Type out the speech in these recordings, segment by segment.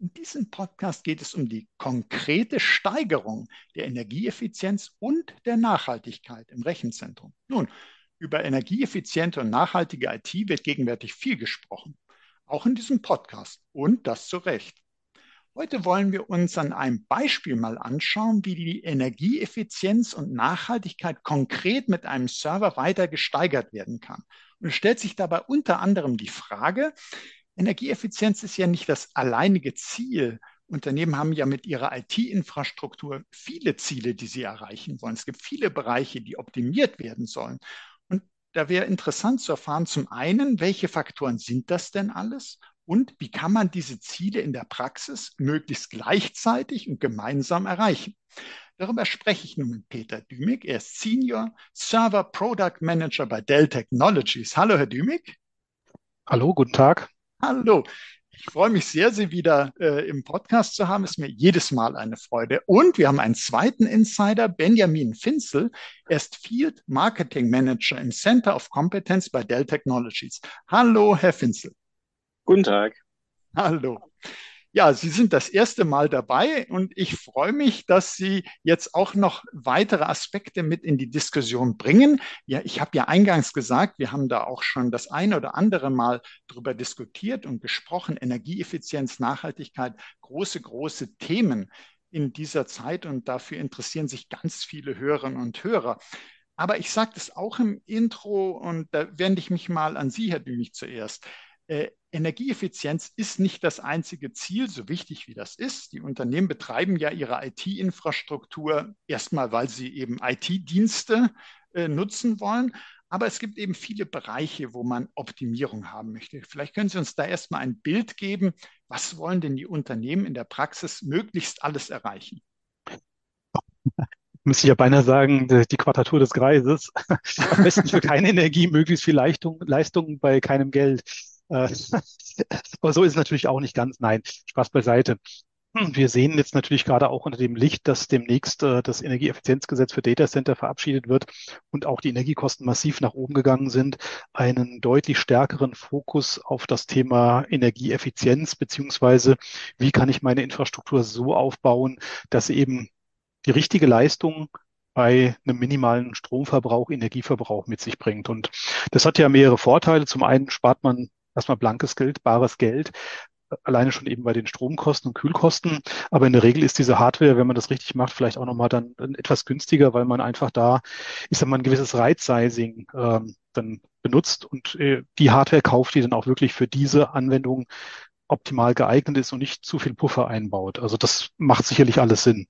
In diesem Podcast geht es um die konkrete Steigerung der Energieeffizienz und der Nachhaltigkeit im Rechenzentrum. Nun, über energieeffiziente und nachhaltige IT wird gegenwärtig viel gesprochen, auch in diesem Podcast und das zu Recht. Heute wollen wir uns an einem Beispiel mal anschauen, wie die Energieeffizienz und Nachhaltigkeit konkret mit einem Server weiter gesteigert werden kann. Und es stellt sich dabei unter anderem die Frage, Energieeffizienz ist ja nicht das alleinige Ziel. Unternehmen haben ja mit ihrer IT-Infrastruktur viele Ziele, die sie erreichen wollen. Es gibt viele Bereiche, die optimiert werden sollen. Und da wäre interessant zu erfahren, zum einen, welche Faktoren sind das denn alles? Und wie kann man diese Ziele in der Praxis möglichst gleichzeitig und gemeinsam erreichen? Darüber spreche ich nun mit Peter Dümig. Er ist Senior Server Product Manager bei Dell Technologies. Hallo, Herr Dümig. Hallo, guten Tag. Hallo. Ich freue mich sehr, Sie wieder äh, im Podcast zu haben. Ist mir jedes Mal eine Freude. Und wir haben einen zweiten Insider, Benjamin Finzel. Er ist Field Marketing Manager im Center of Competence bei Dell Technologies. Hallo, Herr Finzel. Guten Tag. Hallo. Ja, Sie sind das erste Mal dabei und ich freue mich, dass Sie jetzt auch noch weitere Aspekte mit in die Diskussion bringen. Ja, ich habe ja eingangs gesagt, wir haben da auch schon das eine oder andere Mal darüber diskutiert und gesprochen. Energieeffizienz, Nachhaltigkeit, große, große Themen in dieser Zeit und dafür interessieren sich ganz viele Hörerinnen und Hörer. Aber ich sage das auch im Intro und da wende ich mich mal an Sie, Herr Dümich, zuerst. Äh, Energieeffizienz ist nicht das einzige Ziel, so wichtig wie das ist. Die Unternehmen betreiben ja ihre IT-Infrastruktur erstmal, weil sie eben IT-Dienste äh, nutzen wollen. Aber es gibt eben viele Bereiche, wo man Optimierung haben möchte. Vielleicht können Sie uns da erstmal ein Bild geben. Was wollen denn die Unternehmen in der Praxis möglichst alles erreichen? Müsste ich ja beinahe sagen, die Quadratur des Kreises. Am besten für keine Energie, möglichst viel Leistung, Leistung bei keinem Geld. Äh, aber so ist es natürlich auch nicht ganz. Nein, Spaß beiseite. Hm, wir sehen jetzt natürlich gerade auch unter dem Licht, dass demnächst äh, das Energieeffizienzgesetz für Datacenter verabschiedet wird und auch die Energiekosten massiv nach oben gegangen sind, einen deutlich stärkeren Fokus auf das Thema Energieeffizienz beziehungsweise wie kann ich meine Infrastruktur so aufbauen, dass eben die richtige Leistung bei einem minimalen Stromverbrauch, Energieverbrauch mit sich bringt. Und das hat ja mehrere Vorteile. Zum einen spart man erstmal blankes Geld, bares Geld, alleine schon eben bei den Stromkosten und Kühlkosten. Aber in der Regel ist diese Hardware, wenn man das richtig macht, vielleicht auch nochmal dann etwas günstiger, weil man einfach da, ich sag mal, ein gewisses Right-Sizing ähm, dann benutzt und äh, die Hardware kauft, die dann auch wirklich für diese Anwendung optimal geeignet ist und nicht zu viel Puffer einbaut. Also das macht sicherlich alles Sinn.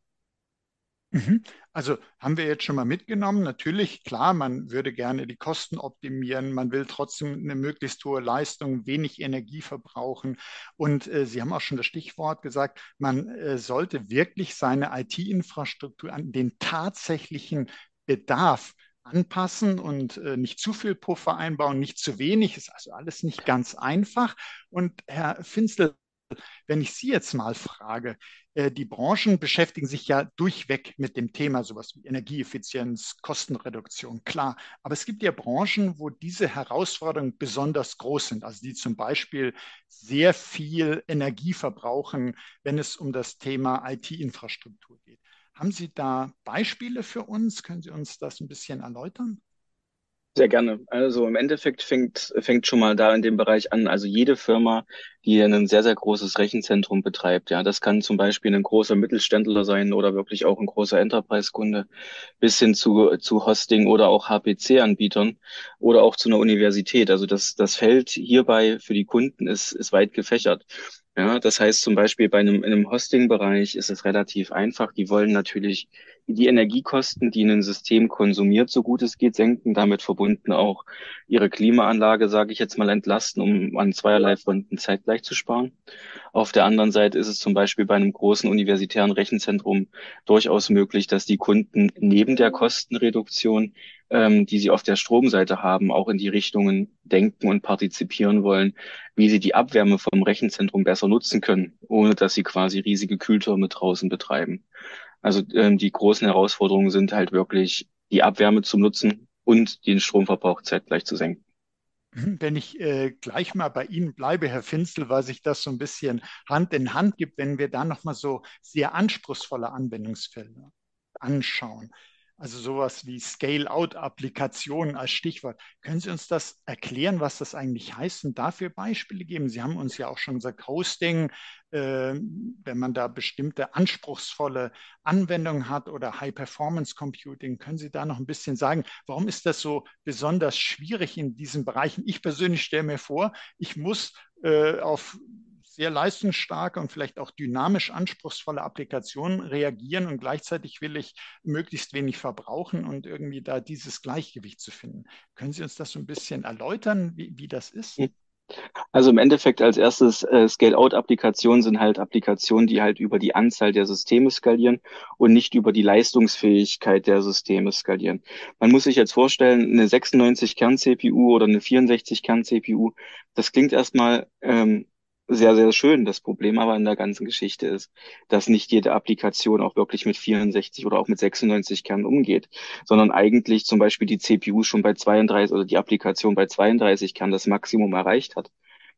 Mhm. Also haben wir jetzt schon mal mitgenommen. Natürlich, klar, man würde gerne die Kosten optimieren. Man will trotzdem eine möglichst hohe Leistung, wenig Energie verbrauchen. Und äh, Sie haben auch schon das Stichwort gesagt, man äh, sollte wirklich seine IT-Infrastruktur an den tatsächlichen Bedarf anpassen und äh, nicht zu viel Puffer einbauen, nicht zu wenig. Ist also alles nicht ganz einfach. Und Herr Finzel, wenn ich Sie jetzt mal frage, äh, die Branchen beschäftigen sich ja durchweg mit dem Thema, sowas wie Energieeffizienz, Kostenreduktion, klar. Aber es gibt ja Branchen, wo diese Herausforderungen besonders groß sind, also die zum Beispiel sehr viel Energie verbrauchen, wenn es um das Thema IT-Infrastruktur geht. Haben Sie da Beispiele für uns? Können Sie uns das ein bisschen erläutern? Sehr gerne. Also im Endeffekt fängt, fängt schon mal da in dem Bereich an. Also jede Firma, die ein sehr, sehr großes Rechenzentrum betreibt, ja, das kann zum Beispiel ein großer Mittelständler sein oder wirklich auch ein großer Enterprise-Kunde bis hin zu, zu Hosting oder auch HPC-Anbietern oder auch zu einer Universität. Also das, das Feld hierbei für die Kunden ist, ist weit gefächert. Ja, das heißt zum Beispiel bei einem, in einem Hosting-Bereich ist es relativ einfach. Die wollen natürlich die Energiekosten, die ein System konsumiert, so gut es geht, senken, damit verbunden auch ihre Klimaanlage, sage ich jetzt mal, entlasten, um an zweierlei Fronten zeitgleich zu sparen. Auf der anderen Seite ist es zum Beispiel bei einem großen universitären Rechenzentrum durchaus möglich, dass die Kunden neben der Kostenreduktion, ähm, die sie auf der Stromseite haben, auch in die Richtungen denken und partizipieren wollen, wie sie die Abwärme vom Rechenzentrum besser nutzen können, ohne dass sie quasi riesige Kühltürme draußen betreiben. Also ähm, die großen Herausforderungen sind halt wirklich, die Abwärme zu nutzen und den Stromverbrauch zeitgleich zu senken. Wenn ich äh, gleich mal bei Ihnen bleibe, Herr Finzel, weil sich das so ein bisschen Hand in Hand gibt, wenn wir da nochmal so sehr anspruchsvolle Anwendungsfelder anschauen. Also sowas wie Scale-out-Applikationen als Stichwort. Können Sie uns das erklären, was das eigentlich heißt und dafür Beispiele geben? Sie haben uns ja auch schon gesagt, Hosting, äh, wenn man da bestimmte anspruchsvolle Anwendungen hat oder High-Performance-Computing. Können Sie da noch ein bisschen sagen, warum ist das so besonders schwierig in diesen Bereichen? Ich persönlich stelle mir vor, ich muss äh, auf sehr leistungsstarke und vielleicht auch dynamisch anspruchsvolle Applikationen reagieren und gleichzeitig will ich möglichst wenig verbrauchen und irgendwie da dieses Gleichgewicht zu finden. Können Sie uns das so ein bisschen erläutern, wie, wie das ist? Hm. Also im Endeffekt als erstes äh, Scale-out-Applikationen sind halt Applikationen, die halt über die Anzahl der Systeme skalieren und nicht über die Leistungsfähigkeit der Systeme skalieren. Man muss sich jetzt vorstellen, eine 96-Kern-CPU oder eine 64-Kern-CPU, das klingt erstmal ähm, sehr, sehr schön. Das Problem aber in der ganzen Geschichte ist, dass nicht jede Applikation auch wirklich mit 64 oder auch mit 96 Kernen umgeht, sondern eigentlich zum Beispiel die CPU schon bei 32 oder die Applikation bei 32 Kernen das Maximum erreicht hat.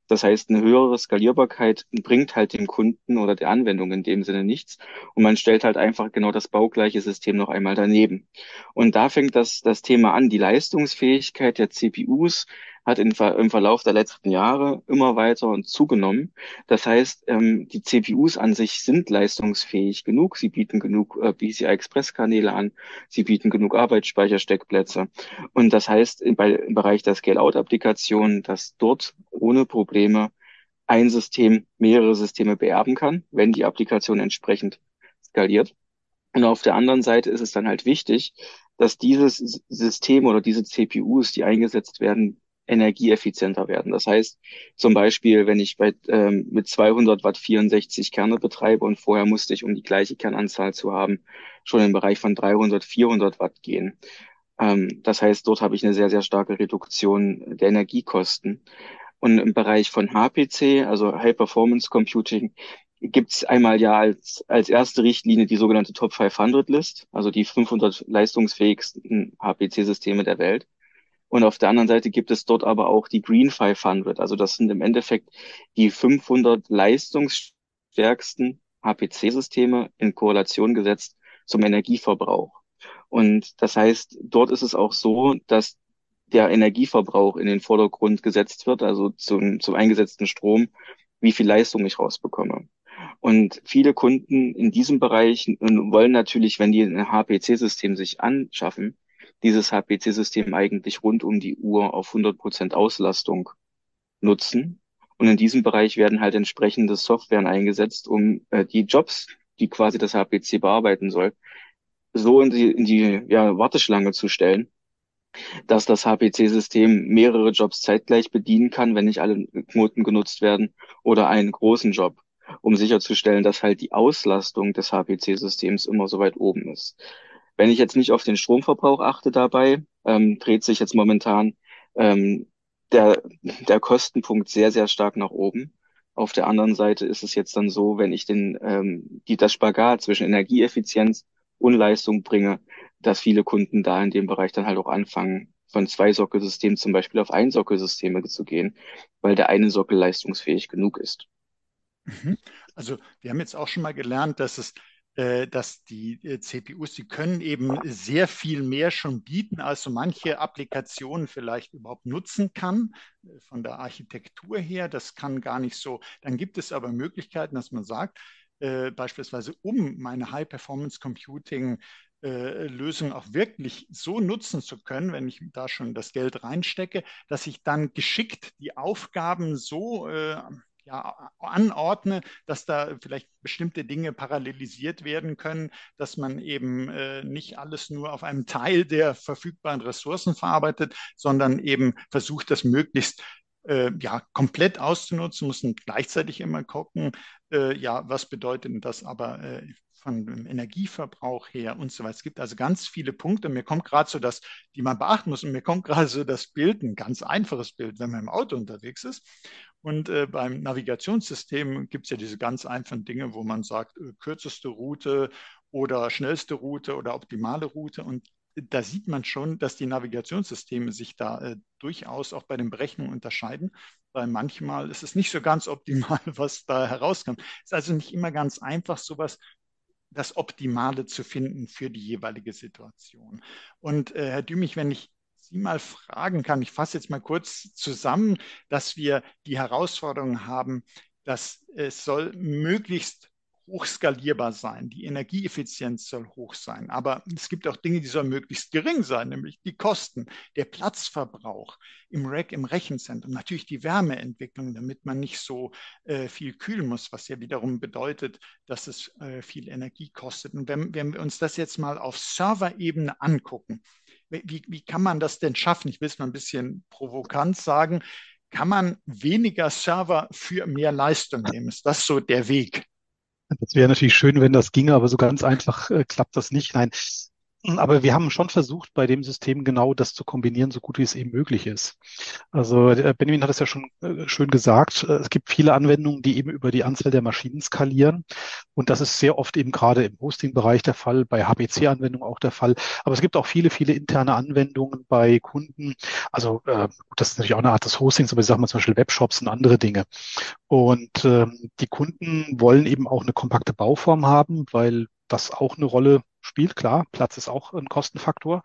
Das heißt, eine höhere Skalierbarkeit bringt halt dem Kunden oder der Anwendung in dem Sinne nichts. Und man stellt halt einfach genau das baugleiche System noch einmal daneben. Und da fängt das, das Thema an. Die Leistungsfähigkeit der CPUs hat in, im Verlauf der letzten Jahre immer weiter zugenommen. Das heißt, ähm, die CPUs an sich sind leistungsfähig genug. Sie bieten genug äh, PCI-Express-Kanäle an. Sie bieten genug Arbeitsspeichersteckplätze. Und das heißt, im, im Bereich der Scale-out-Applikation, dass dort ohne Probleme ein System mehrere Systeme beerben kann, wenn die Applikation entsprechend skaliert. Und auf der anderen Seite ist es dann halt wichtig, dass dieses System oder diese CPUs, die eingesetzt werden, energieeffizienter werden. Das heißt, zum Beispiel, wenn ich bei, ähm, mit 200 Watt 64 Kerne betreibe und vorher musste ich, um die gleiche Kernanzahl zu haben, schon im Bereich von 300, 400 Watt gehen. Ähm, das heißt, dort habe ich eine sehr, sehr starke Reduktion der Energiekosten. Und im Bereich von HPC, also High Performance Computing, gibt es einmal ja als, als erste Richtlinie die sogenannte Top 500 List, also die 500 leistungsfähigsten HPC-Systeme der Welt. Und auf der anderen Seite gibt es dort aber auch die Green 500. Also das sind im Endeffekt die 500 leistungsstärksten HPC-Systeme in Korrelation gesetzt zum Energieverbrauch. Und das heißt, dort ist es auch so, dass der Energieverbrauch in den Vordergrund gesetzt wird, also zum, zum eingesetzten Strom, wie viel Leistung ich rausbekomme. Und viele Kunden in diesem Bereich wollen natürlich, wenn die ein HPC-System sich anschaffen, dieses HPC-System eigentlich rund um die Uhr auf 100 Prozent Auslastung nutzen. Und in diesem Bereich werden halt entsprechende Softwaren eingesetzt, um äh, die Jobs, die quasi das HPC bearbeiten soll, so in die, in die ja, Warteschlange zu stellen, dass das HPC-System mehrere Jobs zeitgleich bedienen kann, wenn nicht alle Knoten genutzt werden, oder einen großen Job, um sicherzustellen, dass halt die Auslastung des HPC-Systems immer so weit oben ist. Wenn ich jetzt nicht auf den Stromverbrauch achte dabei, ähm, dreht sich jetzt momentan ähm, der, der Kostenpunkt sehr, sehr stark nach oben. Auf der anderen Seite ist es jetzt dann so, wenn ich den, ähm, die, das Spagat zwischen Energieeffizienz und Leistung bringe, dass viele Kunden da in dem Bereich dann halt auch anfangen, von zwei Sockelsystemen zum Beispiel auf ein Sockelsysteme zu gehen, weil der eine Sockel leistungsfähig genug ist. Mhm. Also wir haben jetzt auch schon mal gelernt, dass es dass die äh, CPUs, die können eben sehr viel mehr schon bieten, als so manche Applikationen vielleicht überhaupt nutzen kann, äh, von der Architektur her. Das kann gar nicht so. Dann gibt es aber Möglichkeiten, dass man sagt, äh, beispielsweise um meine High-Performance-Computing Lösung auch wirklich so nutzen zu können, wenn ich da schon das Geld reinstecke, dass ich dann geschickt die Aufgaben so äh, ja, anordne, dass da vielleicht bestimmte Dinge parallelisiert werden können, dass man eben äh, nicht alles nur auf einem Teil der verfügbaren Ressourcen verarbeitet, sondern eben versucht, das möglichst äh, ja, komplett auszunutzen, müssen gleichzeitig immer gucken, äh, ja, was bedeutet das aber äh, von dem Energieverbrauch her und so weiter. Es gibt also ganz viele Punkte. Mir kommt gerade so das, die man beachten muss. Und mir kommt gerade so das Bild, ein ganz einfaches Bild, wenn man im Auto unterwegs ist. Und äh, beim Navigationssystem gibt es ja diese ganz einfachen Dinge, wo man sagt, äh, kürzeste Route oder schnellste Route oder optimale Route. Und da sieht man schon, dass die Navigationssysteme sich da äh, durchaus auch bei den Berechnungen unterscheiden, weil manchmal ist es nicht so ganz optimal, was da herauskommt. Es ist also nicht immer ganz einfach, sowas das Optimale zu finden für die jeweilige Situation. Und äh, Herr Dümich, wenn ich Sie mal fragen kann, ich fasse jetzt mal kurz zusammen, dass wir die Herausforderung haben, dass es soll möglichst hochskalierbar sein. Die Energieeffizienz soll hoch sein. Aber es gibt auch Dinge, die sollen möglichst gering sein, nämlich die Kosten, der Platzverbrauch im Rack, im Rechenzentrum, natürlich die Wärmeentwicklung, damit man nicht so äh, viel kühlen muss, was ja wiederum bedeutet, dass es äh, viel Energie kostet. Und wenn, wenn wir uns das jetzt mal auf Serverebene angucken, wie, wie kann man das denn schaffen? Ich will es mal ein bisschen provokant sagen. Kann man weniger Server für mehr Leistung nehmen? Ist das so der Weg? Das wäre natürlich schön, wenn das ginge, aber so ganz einfach äh, klappt das nicht. Nein, aber wir haben schon versucht, bei dem System genau das zu kombinieren, so gut wie es eben möglich ist. Also Benjamin hat es ja schon äh, schön gesagt. Äh, es gibt viele Anwendungen, die eben über die Anzahl der Maschinen skalieren. Und das ist sehr oft eben gerade im Hosting-Bereich der Fall, bei HPC-Anwendungen auch der Fall. Aber es gibt auch viele, viele interne Anwendungen bei Kunden. Also äh, das ist natürlich auch eine Art des Hostings, aber ich sage mal zum Beispiel Webshops und andere Dinge. Und ähm, die Kunden wollen eben auch eine kompakte Bauform haben, weil das auch eine Rolle spielt. Klar, Platz ist auch ein Kostenfaktor.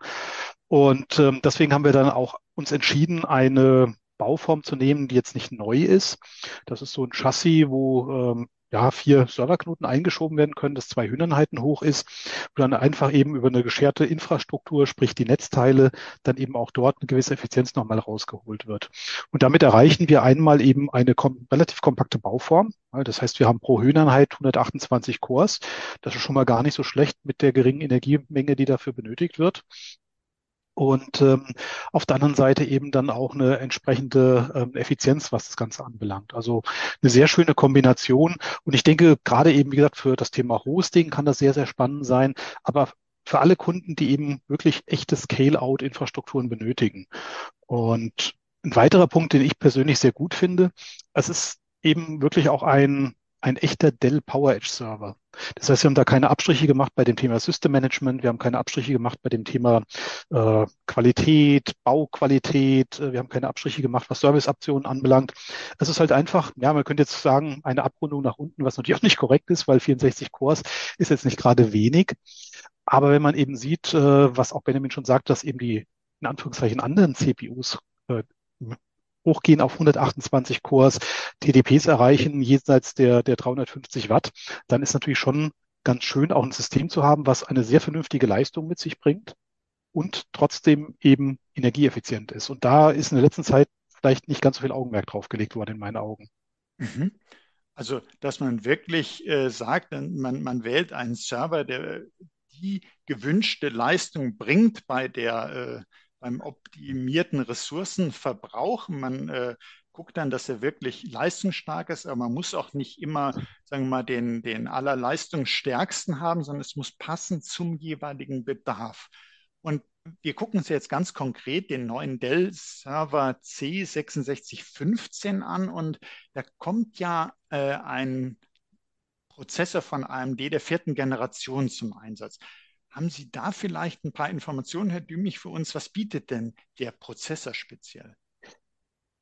Und ähm, deswegen haben wir dann auch uns entschieden, eine Bauform zu nehmen, die jetzt nicht neu ist. Das ist so ein Chassis, wo ähm, ja, vier Serverknoten eingeschoben werden können, das zwei Hühnernheiten hoch ist, wo dann einfach eben über eine gescherte Infrastruktur, sprich die Netzteile, dann eben auch dort eine gewisse Effizienz nochmal rausgeholt wird. Und damit erreichen wir einmal eben eine kom relativ kompakte Bauform. Das heißt, wir haben pro Hühnernheit 128 Cores. Das ist schon mal gar nicht so schlecht mit der geringen Energiemenge, die dafür benötigt wird und ähm, auf der anderen Seite eben dann auch eine entsprechende ähm, Effizienz, was das Ganze anbelangt. Also eine sehr schöne Kombination. Und ich denke, gerade eben, wie gesagt, für das Thema Hosting kann das sehr, sehr spannend sein, aber für alle Kunden, die eben wirklich echte Scale-out-Infrastrukturen benötigen. Und ein weiterer Punkt, den ich persönlich sehr gut finde, es ist eben wirklich auch ein ein echter Dell PowerEdge Server. Das heißt, wir haben da keine Abstriche gemacht bei dem Thema System Management, wir haben keine Abstriche gemacht bei dem Thema äh, Qualität, Bauqualität, äh, wir haben keine Abstriche gemacht, was Serviceoptionen anbelangt. Es ist halt einfach, ja, man könnte jetzt sagen, eine Abrundung nach unten, was natürlich auch nicht korrekt ist, weil 64 Cores ist jetzt nicht gerade wenig. Aber wenn man eben sieht, äh, was auch Benjamin schon sagt, dass eben die in Anführungszeichen anderen CPUs äh, hochgehen auf 128 Cores, TDPs erreichen jenseits der, der 350 Watt, dann ist natürlich schon ganz schön, auch ein System zu haben, was eine sehr vernünftige Leistung mit sich bringt und trotzdem eben energieeffizient ist. Und da ist in der letzten Zeit vielleicht nicht ganz so viel Augenmerk drauf gelegt worden in meinen Augen. Mhm. Also, dass man wirklich äh, sagt, man, man wählt einen Server, der die gewünschte Leistung bringt bei der äh, beim optimierten Ressourcenverbrauch. Man äh, guckt dann, dass er wirklich leistungsstark ist, aber man muss auch nicht immer, sagen wir mal, den, den allerleistungsstärksten haben, sondern es muss passen zum jeweiligen Bedarf. Und wir gucken uns jetzt ganz konkret den neuen Dell-Server C6615 an und da kommt ja äh, ein Prozessor von AMD der vierten Generation zum Einsatz. Haben Sie da vielleicht ein paar Informationen, Herr Dümich, für uns? Was bietet denn der Prozessor speziell?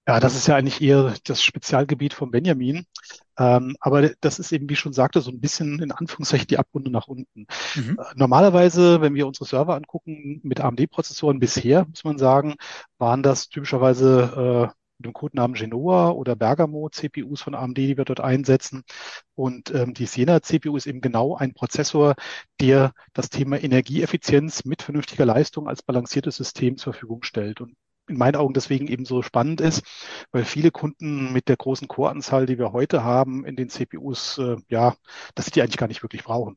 Ja, das ist ja eigentlich eher das Spezialgebiet von Benjamin. Ähm, aber das ist eben, wie ich schon sagte, so ein bisschen in Anführungszeichen die Abrunde nach unten. Mhm. Äh, normalerweise, wenn wir unsere Server angucken mit AMD-Prozessoren bisher, muss man sagen, waren das typischerweise äh, mit dem Codenamen Genoa oder Bergamo CPUs von AMD, die wir dort einsetzen. Und ähm, die Siena CPU ist eben genau ein Prozessor, der das Thema Energieeffizienz mit vernünftiger Leistung als balanciertes System zur Verfügung stellt. Und in meinen Augen deswegen eben so spannend ist, weil viele Kunden mit der großen Core-Anzahl, die wir heute haben in den CPUs, äh, ja, dass sie die eigentlich gar nicht wirklich brauchen.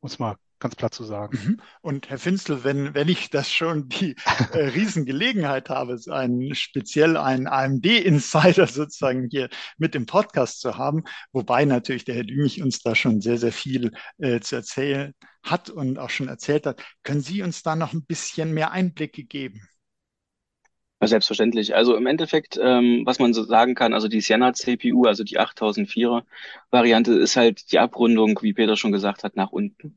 Muss mal ganz platt zu sagen. Mhm. Und Herr Finzel, wenn, wenn ich das schon die äh, Riesengelegenheit habe, einen, speziell einen AMD-Insider sozusagen hier mit im Podcast zu haben, wobei natürlich der Herr Dümich uns da schon sehr, sehr viel äh, zu erzählen hat und auch schon erzählt hat, können Sie uns da noch ein bisschen mehr Einblicke geben? Selbstverständlich. Also im Endeffekt, ähm, was man so sagen kann, also die Sienna CPU, also die 8004er Variante, ist halt die Abrundung, wie Peter schon gesagt hat, nach unten.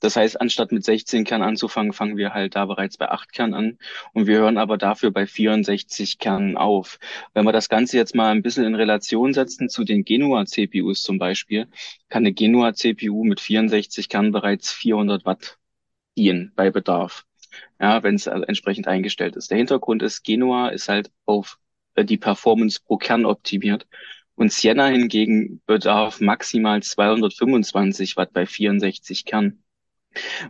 Das heißt, anstatt mit 16 Kern anzufangen, fangen wir halt da bereits bei 8 Kern an und wir hören aber dafür bei 64 Kernen auf. Wenn wir das Ganze jetzt mal ein bisschen in Relation setzen zu den Genua CPUs zum Beispiel, kann eine Genua CPU mit 64 Kernen bereits 400 Watt dienen bei Bedarf ja, wenn es also entsprechend eingestellt ist. Der Hintergrund ist, Genua ist halt auf äh, die Performance pro Kern optimiert. Und Sienna hingegen bedarf maximal 225 Watt bei 64 Kernen.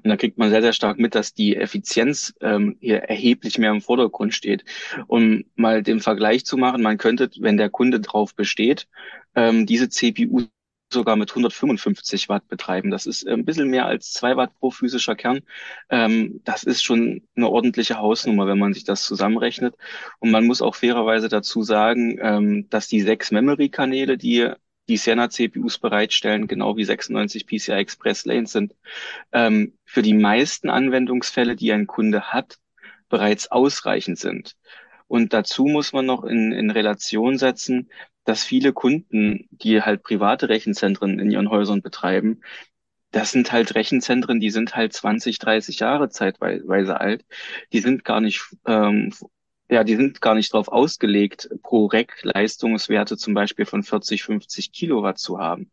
Und da kriegt man sehr, sehr stark mit, dass die Effizienz ähm, hier erheblich mehr im Vordergrund steht. Um mal den Vergleich zu machen, man könnte, wenn der Kunde drauf besteht, ähm, diese CPU sogar mit 155 Watt betreiben. Das ist äh, ein bisschen mehr als zwei Watt pro physischer Kern. Ähm, das ist schon eine ordentliche Hausnummer, wenn man sich das zusammenrechnet. Und man muss auch fairerweise dazu sagen, ähm, dass die sechs Memory-Kanäle, die die Sienna CPUs bereitstellen, genau wie 96 PCI Express Lanes sind, ähm, für die meisten Anwendungsfälle, die ein Kunde hat, bereits ausreichend sind. Und dazu muss man noch in, in Relation setzen, dass viele Kunden, die halt private Rechenzentren in ihren Häusern betreiben, das sind halt Rechenzentren, die sind halt 20, 30 Jahre zeitweise alt. Die sind gar nicht, ähm, ja, die sind gar nicht darauf ausgelegt, pro Rack Leistungswerte zum Beispiel von 40, 50 Kilowatt zu haben.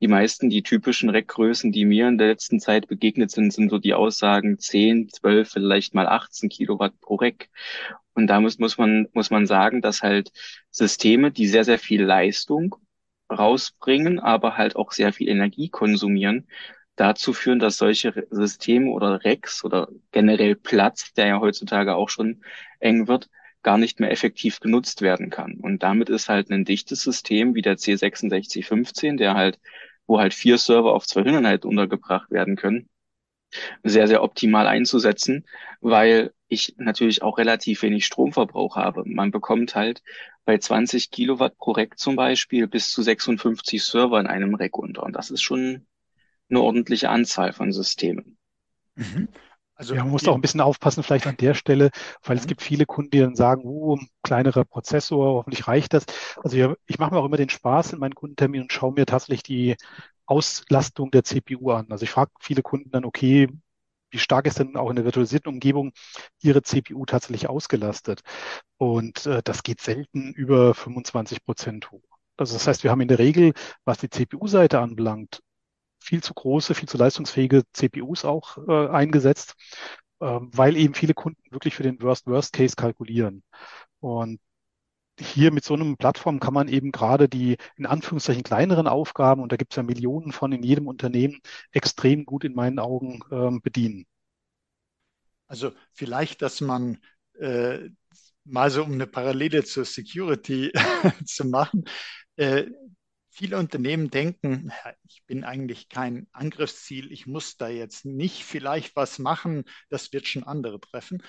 Die meisten, die typischen Rackgrößen, die mir in der letzten Zeit begegnet sind, sind so die Aussagen 10, 12, vielleicht mal 18 Kilowatt pro Rack. Und da muss, muss man, muss man sagen, dass halt Systeme, die sehr, sehr viel Leistung rausbringen, aber halt auch sehr viel Energie konsumieren, dazu führen, dass solche Systeme oder Racks oder generell Platz, der ja heutzutage auch schon eng wird, gar nicht mehr effektiv genutzt werden kann. Und damit ist halt ein dichtes System wie der C6615, der halt, wo halt vier Server auf zwei Hühnerheit untergebracht werden können, sehr, sehr optimal einzusetzen, weil ich natürlich auch relativ wenig Stromverbrauch habe. Man bekommt halt bei 20 Kilowatt pro Rack zum Beispiel bis zu 56 Server in einem Rack unter. Und das ist schon eine ordentliche Anzahl von Systemen. Mhm. Also ja, man muss auch ein bisschen aufpassen, vielleicht an der Stelle, weil es mhm. gibt viele Kunden, die dann sagen, uh, kleinerer Prozessor, hoffentlich reicht das. Also ja, ich mache mir auch immer den Spaß in meinen Kundenterminen und schaue mir tatsächlich die Auslastung der CPU an. Also ich frage viele Kunden dann, okay, wie stark ist denn auch in der virtualisierten Umgebung Ihre CPU tatsächlich ausgelastet? Und äh, das geht selten über 25 Prozent hoch. Also das heißt, wir haben in der Regel, was die CPU-Seite anbelangt, viel zu große, viel zu leistungsfähige CPUs auch äh, eingesetzt, äh, weil eben viele Kunden wirklich für den Worst-Worst-Case kalkulieren. Und hier mit so einem Plattform kann man eben gerade die in Anführungszeichen kleineren Aufgaben, und da gibt es ja Millionen von in jedem Unternehmen, extrem gut in meinen Augen ähm, bedienen. Also vielleicht, dass man äh, mal so um eine Parallele zur Security zu machen, äh, viele Unternehmen denken, ich bin eigentlich kein Angriffsziel, ich muss da jetzt nicht vielleicht was machen, das wird schon andere treffen.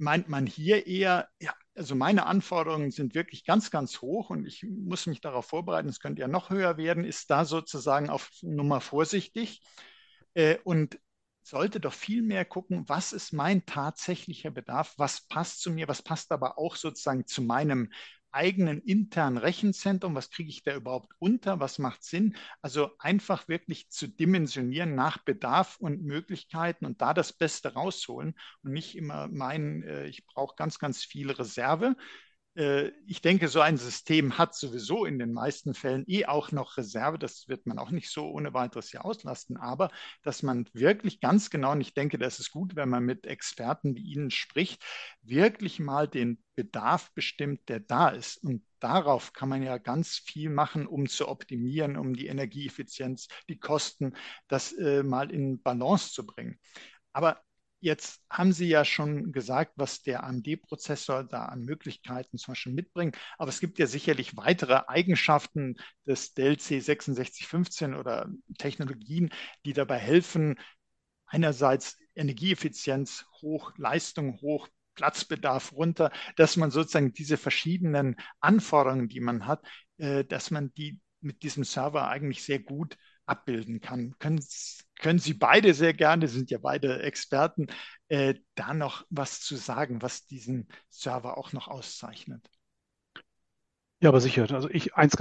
Meint man hier eher, ja, also meine Anforderungen sind wirklich ganz, ganz hoch und ich muss mich darauf vorbereiten, es könnte ja noch höher werden, ist da sozusagen auf Nummer vorsichtig. Äh, und sollte doch viel mehr gucken, was ist mein tatsächlicher Bedarf, was passt zu mir, was passt aber auch sozusagen zu meinem eigenen internen Rechenzentrum, was kriege ich da überhaupt unter, was macht Sinn. Also einfach wirklich zu dimensionieren nach Bedarf und Möglichkeiten und da das Beste rausholen und nicht immer meinen, äh, ich brauche ganz, ganz viel Reserve. Äh, ich denke, so ein System hat sowieso in den meisten Fällen eh auch noch Reserve. Das wird man auch nicht so ohne weiteres hier auslasten. Aber dass man wirklich ganz genau, und ich denke, das ist gut, wenn man mit Experten wie Ihnen spricht, wirklich mal den Bedarf bestimmt, der da ist. Und darauf kann man ja ganz viel machen, um zu optimieren, um die Energieeffizienz, die Kosten, das äh, mal in Balance zu bringen. Aber Jetzt haben Sie ja schon gesagt, was der AMD-Prozessor da an Möglichkeiten zum Beispiel mitbringt. Aber es gibt ja sicherlich weitere Eigenschaften des Dell C6615 oder Technologien, die dabei helfen, einerseits Energieeffizienz hoch, Leistung hoch, Platzbedarf runter, dass man sozusagen diese verschiedenen Anforderungen, die man hat, äh, dass man die mit diesem Server eigentlich sehr gut abbilden kann. Können, können Sie beide sehr gerne, sind ja beide Experten, äh, da noch was zu sagen, was diesen Server auch noch auszeichnet? Ja, aber sicher. Also ich, eins,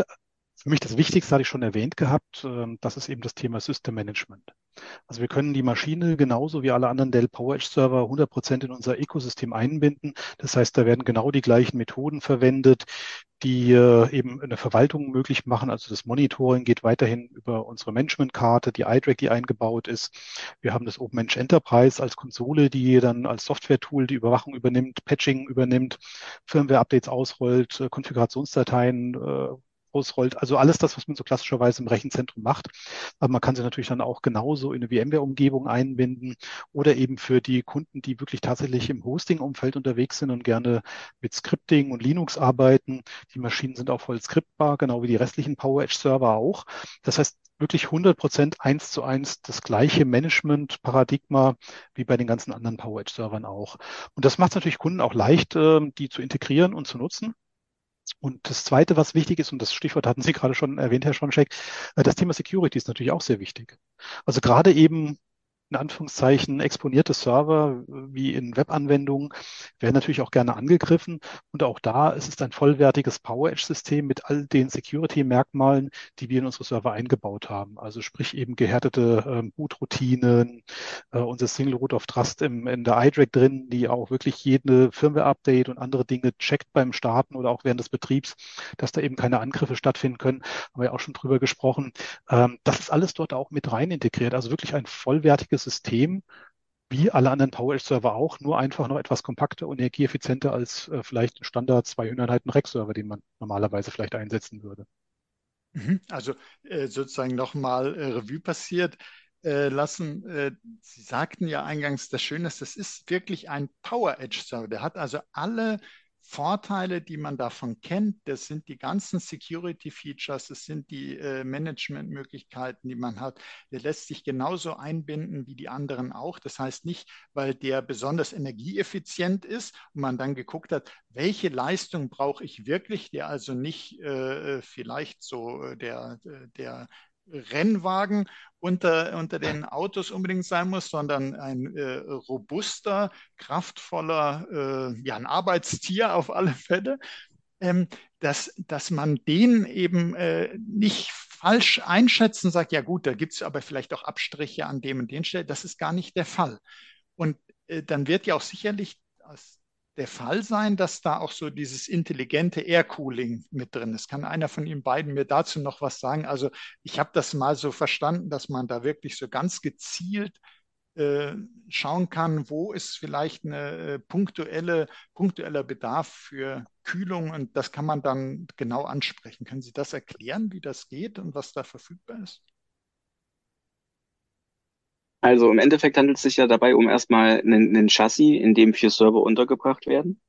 für mich das Wichtigste hatte ich schon erwähnt gehabt, äh, das ist eben das Thema System Management. Also wir können die Maschine genauso wie alle anderen Dell PowerEdge Server 100% in unser Ökosystem einbinden. Das heißt, da werden genau die gleichen Methoden verwendet, die äh, eben eine Verwaltung möglich machen. Also das Monitoring geht weiterhin über unsere Managementkarte, die iDRAC, die eingebaut ist. Wir haben das OpenMensch Enterprise als Konsole, die dann als Software-Tool die Überwachung übernimmt, Patching übernimmt, Firmware-Updates ausrollt, äh, Konfigurationsdateien äh, ausrollt. Also alles das, was man so klassischerweise im Rechenzentrum macht. Aber man kann sie natürlich dann auch genauso in eine VMware-Umgebung einbinden oder eben für die Kunden, die wirklich tatsächlich im Hosting-Umfeld unterwegs sind und gerne mit Scripting und Linux arbeiten. Die Maschinen sind auch voll skriptbar, genau wie die restlichen PowerEdge-Server auch. Das heißt, wirklich 100 Prozent eins zu eins das gleiche Management-Paradigma wie bei den ganzen anderen PowerEdge-Servern auch. Und das macht es natürlich Kunden auch leicht, ähm, die zu integrieren und zu nutzen. Und das Zweite, was wichtig ist, und das Stichwort hatten Sie gerade schon erwähnt, Herr Schoncheck, äh, das Thema Security ist natürlich auch sehr wichtig. Also gerade eben in Anführungszeichen exponierte Server wie in Webanwendungen werden natürlich auch gerne angegriffen. Und auch da ist es ein vollwertiges PowerEdge-System mit all den Security-Merkmalen, die wir in unsere Server eingebaut haben. Also sprich eben gehärtete ähm, Boot-Routinen, äh, unser Single Root of Trust im, in der iDRAC drin, die auch wirklich jede Firmware-Update und andere Dinge checkt beim Starten oder auch während des Betriebs, dass da eben keine Angriffe stattfinden können. Haben wir ja auch schon drüber gesprochen. Ähm, das ist alles dort auch mit rein integriert. Also wirklich ein vollwertiges System, wie alle anderen PowerEdge-Server auch, nur einfach noch etwas kompakter und energieeffizienter als äh, vielleicht ein Standard 200 Einheiten Rack-Server, den man normalerweise vielleicht einsetzen würde. Mhm. Also äh, sozusagen nochmal äh, Revue passiert äh, lassen. Äh, Sie sagten ja eingangs, das Schöne ist, das ist wirklich ein PowerEdge-Server. Der hat also alle Vorteile, die man davon kennt, das sind die ganzen Security-Features, das sind die äh, Management-Möglichkeiten, die man hat. Der lässt sich genauso einbinden wie die anderen auch. Das heißt nicht, weil der besonders energieeffizient ist und man dann geguckt hat, welche Leistung brauche ich wirklich, der also nicht äh, vielleicht so äh, der, äh, der Rennwagen unter, unter den Autos unbedingt sein muss, sondern ein äh, robuster, kraftvoller, äh, ja, ein Arbeitstier auf alle Fälle, ähm, dass, dass man den eben äh, nicht falsch einschätzen sagt, ja gut, da gibt es aber vielleicht auch Abstriche an dem und den Stellen. Das ist gar nicht der Fall. Und äh, dann wird ja auch sicherlich aus der Fall sein, dass da auch so dieses intelligente Air Cooling mit drin ist. Kann einer von Ihnen beiden mir dazu noch was sagen? Also ich habe das mal so verstanden, dass man da wirklich so ganz gezielt äh, schauen kann, wo ist vielleicht eine äh, punktuelle, punktueller Bedarf für Kühlung und das kann man dann genau ansprechen. Können Sie das erklären, wie das geht und was da verfügbar ist? Also im Endeffekt handelt es sich ja dabei um erstmal einen, einen Chassis, in dem vier Server untergebracht werden.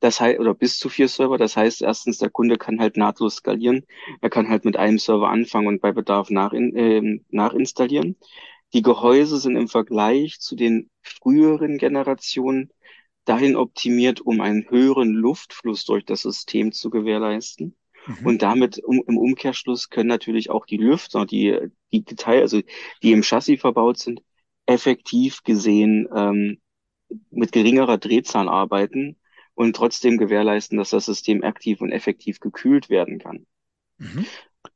Das heißt, oder bis zu vier Server. Das heißt, erstens, der Kunde kann halt nahtlos skalieren. Er kann halt mit einem Server anfangen und bei Bedarf nachin, äh, nachinstallieren. Die Gehäuse sind im Vergleich zu den früheren Generationen dahin optimiert, um einen höheren Luftfluss durch das System zu gewährleisten. Mhm. Und damit um, im Umkehrschluss können natürlich auch die Lüfter, die, die Detail, also die im Chassis verbaut sind, effektiv gesehen ähm, mit geringerer Drehzahl arbeiten und trotzdem gewährleisten, dass das System aktiv und effektiv gekühlt werden kann. Mhm.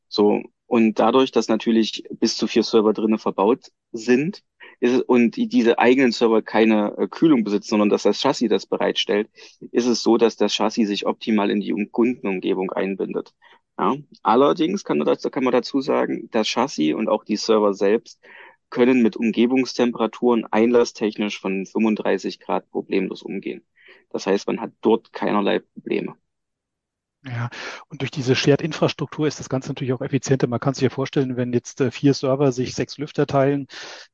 So, und dadurch, dass natürlich bis zu vier Server drinnen verbaut sind, ist und diese eigenen Server keine äh, Kühlung besitzen, sondern dass das Chassis das bereitstellt, ist es so, dass das Chassis sich optimal in die Kundenumgebung einbindet. Ja. Allerdings kann man, dazu, kann man dazu sagen, das Chassis und auch die Server selbst können mit Umgebungstemperaturen einlasstechnisch von 35 Grad problemlos umgehen. Das heißt, man hat dort keinerlei Probleme. Ja, und durch diese Shared-Infrastruktur ist das Ganze natürlich auch effizienter. Man kann sich ja vorstellen, wenn jetzt äh, vier Server sich sechs Lüfter teilen,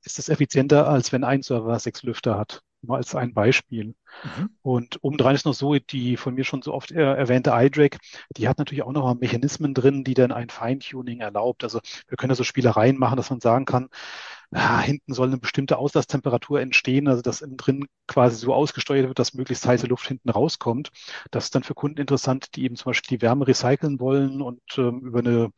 ist das effizienter, als wenn ein Server sechs Lüfter hat. Mal als ein Beispiel. Mhm. Und obendrein ist noch so, die von mir schon so oft erwähnte iDRAC, die hat natürlich auch noch Mechanismen drin, die dann ein Feintuning erlaubt. Also wir können ja so Spielereien machen, dass man sagen kann, ja, hinten soll eine bestimmte Auslasstemperatur entstehen, also dass innen drin quasi so ausgesteuert wird, dass möglichst heiße Luft hinten rauskommt. Das ist dann für Kunden interessant, die eben zum Beispiel die Wärme recyceln wollen und ähm, über eine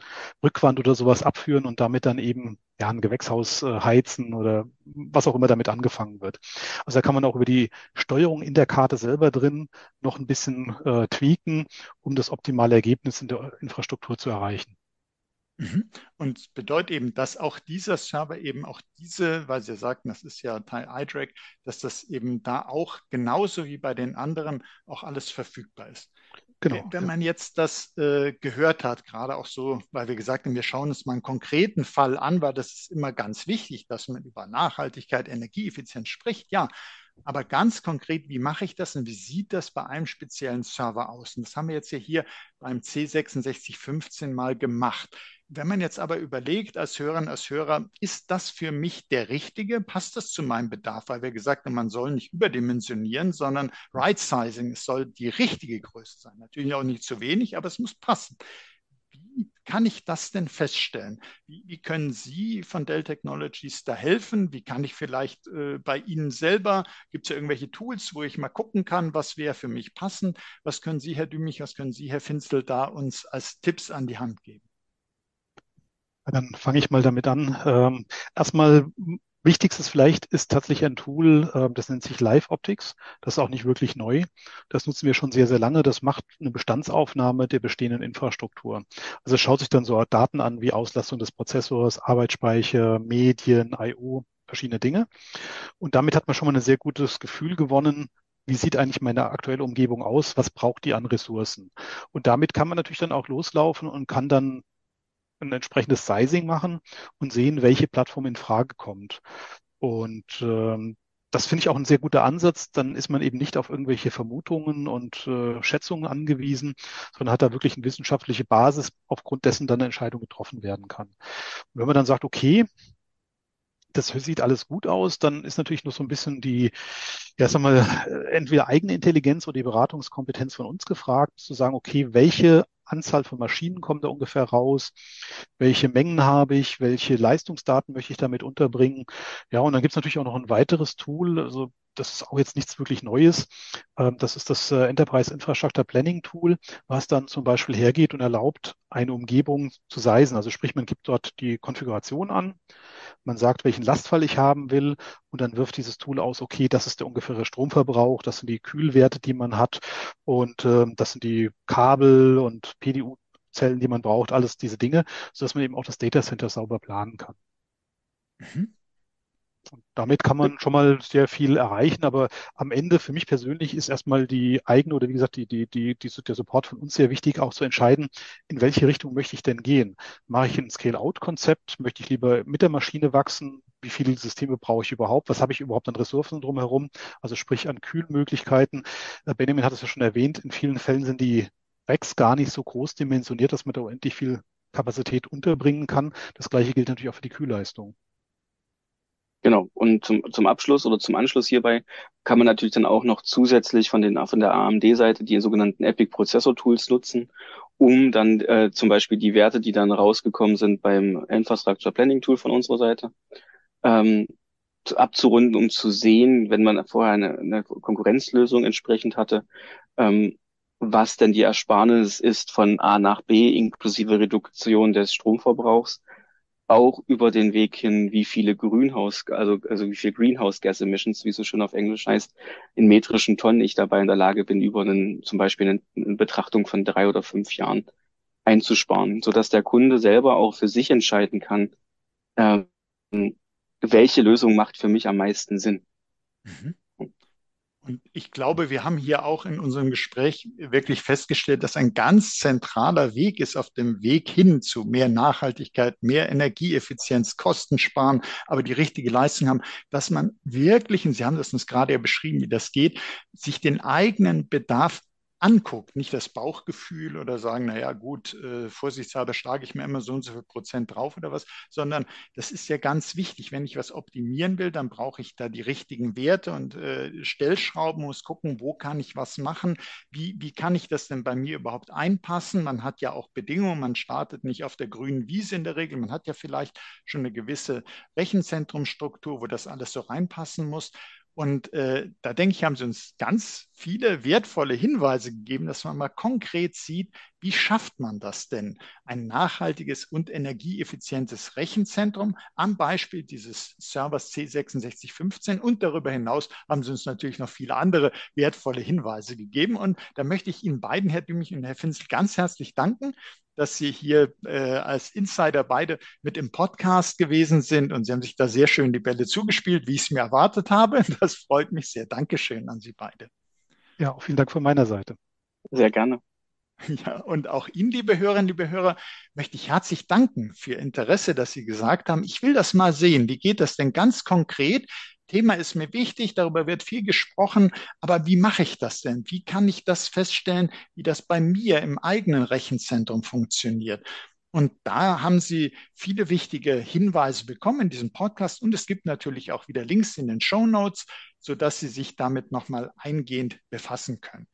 Rückwand oder sowas abführen und damit dann eben ja, ein Gewächshaus äh, heizen oder was auch immer damit angefangen wird. Also da kann man auch über die Steuerung in der Karte selber drin noch ein bisschen äh, tweaken, um das optimale Ergebnis in der Infrastruktur zu erreichen. Mhm. Und bedeutet eben, dass auch dieser Server eben auch diese, weil Sie sagten, das ist ja Teil iDRAC, dass das eben da auch genauso wie bei den anderen auch alles verfügbar ist. Genau. Wenn man jetzt das äh, gehört hat, gerade auch so, weil wir gesagt haben, wir schauen uns mal einen konkreten Fall an, weil das ist immer ganz wichtig, dass man über Nachhaltigkeit, Energieeffizienz spricht. Ja, aber ganz konkret, wie mache ich das und wie sieht das bei einem speziellen Server aus? Und das haben wir jetzt ja hier beim C6615 mal gemacht. Wenn man jetzt aber überlegt, als Hörerin, als Hörer, ist das für mich der richtige? Passt das zu meinem Bedarf? Weil wir gesagt haben, man soll nicht überdimensionieren, sondern Right-Sizing, es soll die richtige Größe sein. Natürlich auch nicht zu wenig, aber es muss passen wie kann ich das denn feststellen? Wie, wie, können Sie von Dell Technologies da helfen? Wie kann ich vielleicht äh, bei Ihnen selber, gibt es ja irgendwelche Tools, wo ich mal gucken kann, was wäre für mich passend? Was können Sie, Herr Dümich, was können Sie, Herr Finzel, da uns als Tipps an die Hand geben? Dann fange ich mal damit an. Ähm, erstmal Wichtigstes vielleicht ist tatsächlich ein Tool, äh, das nennt sich Live Optics. Das ist auch nicht wirklich neu. Das nutzen wir schon sehr, sehr lange. Das macht eine Bestandsaufnahme der bestehenden Infrastruktur. Also es schaut sich dann so Daten an wie Auslastung des Prozessors, Arbeitsspeicher, Medien, I.O., verschiedene Dinge. Und damit hat man schon mal ein sehr gutes Gefühl gewonnen, wie sieht eigentlich meine aktuelle Umgebung aus? Was braucht die an Ressourcen? Und damit kann man natürlich dann auch loslaufen und kann dann ein entsprechendes Sizing machen und sehen, welche Plattform in Frage kommt. Und ähm, das finde ich auch ein sehr guter Ansatz. Dann ist man eben nicht auf irgendwelche Vermutungen und äh, Schätzungen angewiesen, sondern hat da wirklich eine wissenschaftliche Basis, aufgrund dessen dann eine Entscheidung getroffen werden kann. Und wenn man dann sagt, okay, das sieht alles gut aus, dann ist natürlich noch so ein bisschen die, ja, sag mal, entweder eigene Intelligenz oder die Beratungskompetenz von uns gefragt, zu sagen, okay, welche Anzahl von Maschinen kommt da ungefähr raus, welche Mengen habe ich, welche Leistungsdaten möchte ich damit unterbringen. Ja, und dann gibt es natürlich auch noch ein weiteres Tool, also das ist auch jetzt nichts wirklich Neues. Ähm, das ist das äh, Enterprise Infrastructure Planning Tool, was dann zum Beispiel hergeht und erlaubt, eine Umgebung zu sizen. Also sprich, man gibt dort die Konfiguration an, man sagt, welchen Lastfall ich haben will und dann wirft dieses Tool aus, okay, das ist der ungefähre Stromverbrauch, das sind die Kühlwerte, die man hat und äh, das sind die Kabel und PDU Zellen, die man braucht, alles diese Dinge, sodass man eben auch das Data Center sauber planen kann. Mhm. Und damit kann man schon mal sehr viel erreichen, aber am Ende für mich persönlich ist erstmal die eigene oder wie gesagt die, die, die, die, der Support von uns sehr wichtig, auch zu entscheiden, in welche Richtung möchte ich denn gehen. Mache ich ein Scale-out-Konzept? Möchte ich lieber mit der Maschine wachsen? Wie viele Systeme brauche ich überhaupt? Was habe ich überhaupt an Ressourcen drumherum? Also sprich an Kühlmöglichkeiten. Äh, Benjamin hat es ja schon erwähnt, in vielen Fällen sind die Racks gar nicht so groß dimensioniert, dass man da endlich viel Kapazität unterbringen kann. Das gleiche gilt natürlich auch für die Kühlleistung. Genau. Und zum, zum Abschluss oder zum Anschluss hierbei kann man natürlich dann auch noch zusätzlich von den, von der AMD-Seite die sogenannten Epic Processor Tools nutzen, um dann äh, zum Beispiel die Werte, die dann rausgekommen sind beim Infrastructure Planning Tool von unserer Seite, ähm, abzurunden, um zu sehen, wenn man vorher eine, eine Konkurrenzlösung entsprechend hatte, ähm, was denn die Ersparnis ist von A nach B inklusive Reduktion des Stromverbrauchs auch über den Weg hin, wie viele Greenhouse, also, also wie viel Greenhouse Gas Emissions, wie es so schön auf Englisch heißt, in metrischen Tonnen ich dabei in der Lage bin, über einen, zum Beispiel eine, eine Betrachtung von drei oder fünf Jahren einzusparen, so dass der Kunde selber auch für sich entscheiden kann, äh, welche Lösung macht für mich am meisten Sinn. Mhm. Und ich glaube, wir haben hier auch in unserem Gespräch wirklich festgestellt, dass ein ganz zentraler Weg ist auf dem Weg hin zu mehr Nachhaltigkeit, mehr Energieeffizienz, Kosten sparen, aber die richtige Leistung haben, dass man wirklich, und Sie haben das uns gerade ja beschrieben, wie das geht, sich den eigenen Bedarf anguckt, nicht das Bauchgefühl oder sagen, naja gut, äh, vorsichtshalber schlage ich mir immer so und so viel Prozent drauf oder was, sondern das ist ja ganz wichtig. Wenn ich was optimieren will, dann brauche ich da die richtigen Werte und äh, Stellschrauben, muss gucken, wo kann ich was machen, wie, wie kann ich das denn bei mir überhaupt einpassen. Man hat ja auch Bedingungen, man startet nicht auf der grünen Wiese in der Regel, man hat ja vielleicht schon eine gewisse Rechenzentrumstruktur, wo das alles so reinpassen muss. Und äh, da denke ich, haben sie uns ganz viele wertvolle Hinweise gegeben, dass man mal konkret sieht, wie schafft man das denn? Ein nachhaltiges und energieeffizientes Rechenzentrum am Beispiel dieses Servers C6615 und darüber hinaus haben sie uns natürlich noch viele andere wertvolle Hinweise gegeben. Und da möchte ich Ihnen beiden, Herr Dümich und Herr Finzel, ganz herzlich danken, dass Sie hier äh, als Insider beide mit im Podcast gewesen sind und Sie haben sich da sehr schön die Bälle zugespielt, wie ich es mir erwartet habe. Das freut mich sehr. Dankeschön an Sie beide. Ja, vielen Dank von meiner Seite. Sehr gerne. Ja, und auch Ihnen, liebe Hörerinnen, liebe Hörer, möchte ich herzlich danken für Ihr Interesse, dass Sie gesagt haben, ich will das mal sehen. Wie geht das denn ganz konkret? Thema ist mir wichtig, darüber wird viel gesprochen, aber wie mache ich das denn? Wie kann ich das feststellen, wie das bei mir im eigenen Rechenzentrum funktioniert? Und da haben Sie viele wichtige Hinweise bekommen in diesem Podcast. Und es gibt natürlich auch wieder Links in den Show Notes, sodass Sie sich damit nochmal eingehend befassen können.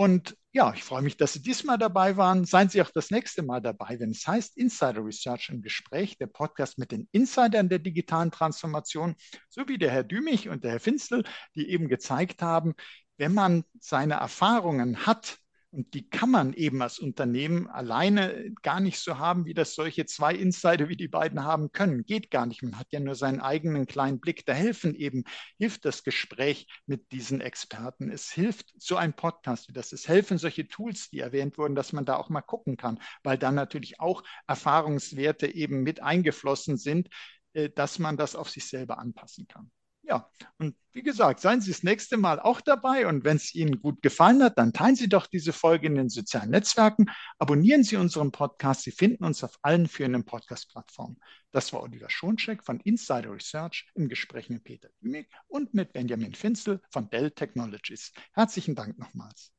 Und ja, ich freue mich, dass Sie diesmal dabei waren. Seien Sie auch das nächste Mal dabei, wenn es heißt Insider Research im Gespräch, der Podcast mit den Insidern der digitalen Transformation, so wie der Herr Dümich und der Herr Finzel, die eben gezeigt haben, wenn man seine Erfahrungen hat und die kann man eben als Unternehmen alleine gar nicht so haben, wie das solche zwei Insider wie die beiden haben können. Geht gar nicht. Man hat ja nur seinen eigenen kleinen Blick. Da helfen eben, hilft das Gespräch mit diesen Experten. Es hilft so ein Podcast wie das. Es helfen solche Tools, die erwähnt wurden, dass man da auch mal gucken kann, weil dann natürlich auch Erfahrungswerte eben mit eingeflossen sind, äh, dass man das auf sich selber anpassen kann. Ja, und wie gesagt, seien Sie das nächste Mal auch dabei und wenn es Ihnen gut gefallen hat, dann teilen Sie doch diese Folge in den sozialen Netzwerken, abonnieren Sie unseren Podcast, Sie finden uns auf allen führenden Podcast-Plattformen. Das war Oliver Schoncheck von Insider Research im Gespräch mit Peter Dümig und mit Benjamin Finzel von Dell Technologies. Herzlichen Dank nochmals.